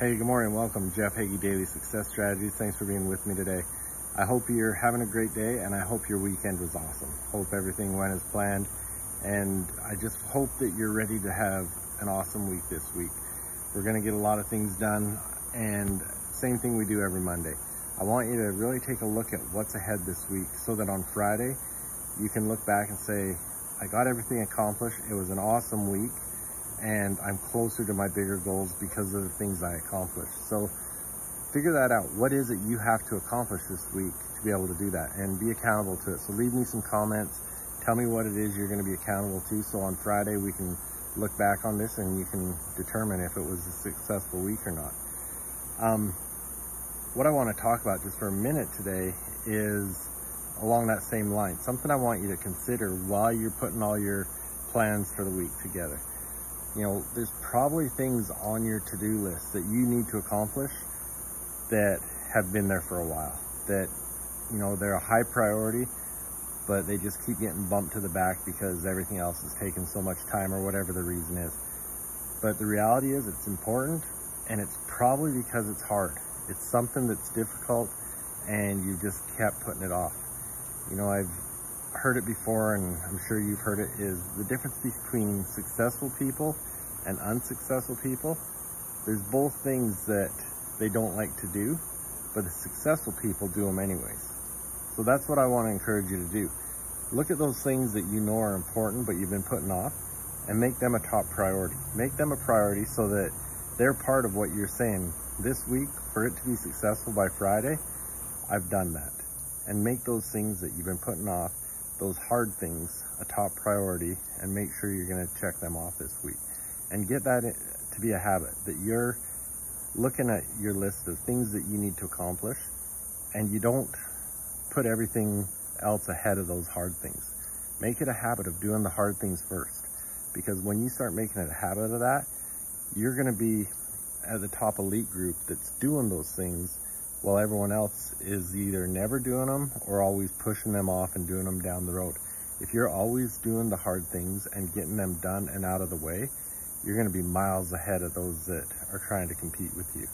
Hey, good morning. Welcome, Jeff Hagee Daily Success Strategies. Thanks for being with me today. I hope you're having a great day and I hope your weekend was awesome. Hope everything went as planned and I just hope that you're ready to have an awesome week this week. We're going to get a lot of things done and same thing we do every Monday. I want you to really take a look at what's ahead this week so that on Friday you can look back and say, I got everything accomplished. It was an awesome week and I'm closer to my bigger goals because of the things I accomplished. So figure that out. What is it you have to accomplish this week to be able to do that and be accountable to it? So leave me some comments. Tell me what it is you're going to be accountable to. So on Friday, we can look back on this and you can determine if it was a successful week or not. Um, what I want to talk about just for a minute today is along that same line, something I want you to consider while you're putting all your plans for the week together you know, there's probably things on your to-do list that you need to accomplish that have been there for a while. That, you know, they're a high priority, but they just keep getting bumped to the back because everything else is taking so much time or whatever the reason is. But the reality is it's important and it's probably because it's hard. It's something that's difficult and you just kept putting it off. You know, I've heard it before and I'm sure you've heard it is the difference between successful people and unsuccessful people. There's both things that they don't like to do, but the successful people do them anyways. So that's what I want to encourage you to do. Look at those things that you know are important, but you've been putting off and make them a top priority. Make them a priority so that they're part of what you're saying this week for it to be successful by Friday. I've done that and make those things that you've been putting off those hard things a top priority and make sure you're going to check them off this week and get that to be a habit that you're looking at your list of things that you need to accomplish and you don't put everything else ahead of those hard things. Make it a habit of doing the hard things first because when you start making it a habit of that, you're going to be at the top elite group that's doing those things while everyone else is either never doing them or always pushing them off and doing them down the road. If you're always doing the hard things and getting them done and out of the way, you're going to be miles ahead of those that are trying to compete with you.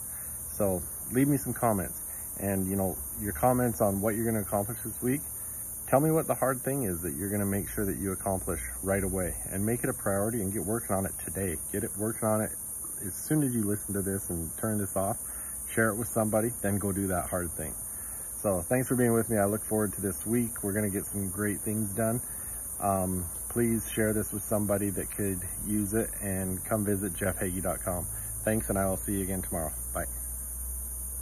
So leave me some comments and you know, your comments on what you're going to accomplish this week. Tell me what the hard thing is that you're going to make sure that you accomplish right away and make it a priority and get working on it today. Get it working on it as soon as you listen to this and turn this off share it with somebody, then go do that hard thing. So thanks for being with me. I look forward to this week. We're going to get some great things done. Um, please share this with somebody that could use it and come visit jeffhagee.com. Thanks, and I will see you again tomorrow. Bye.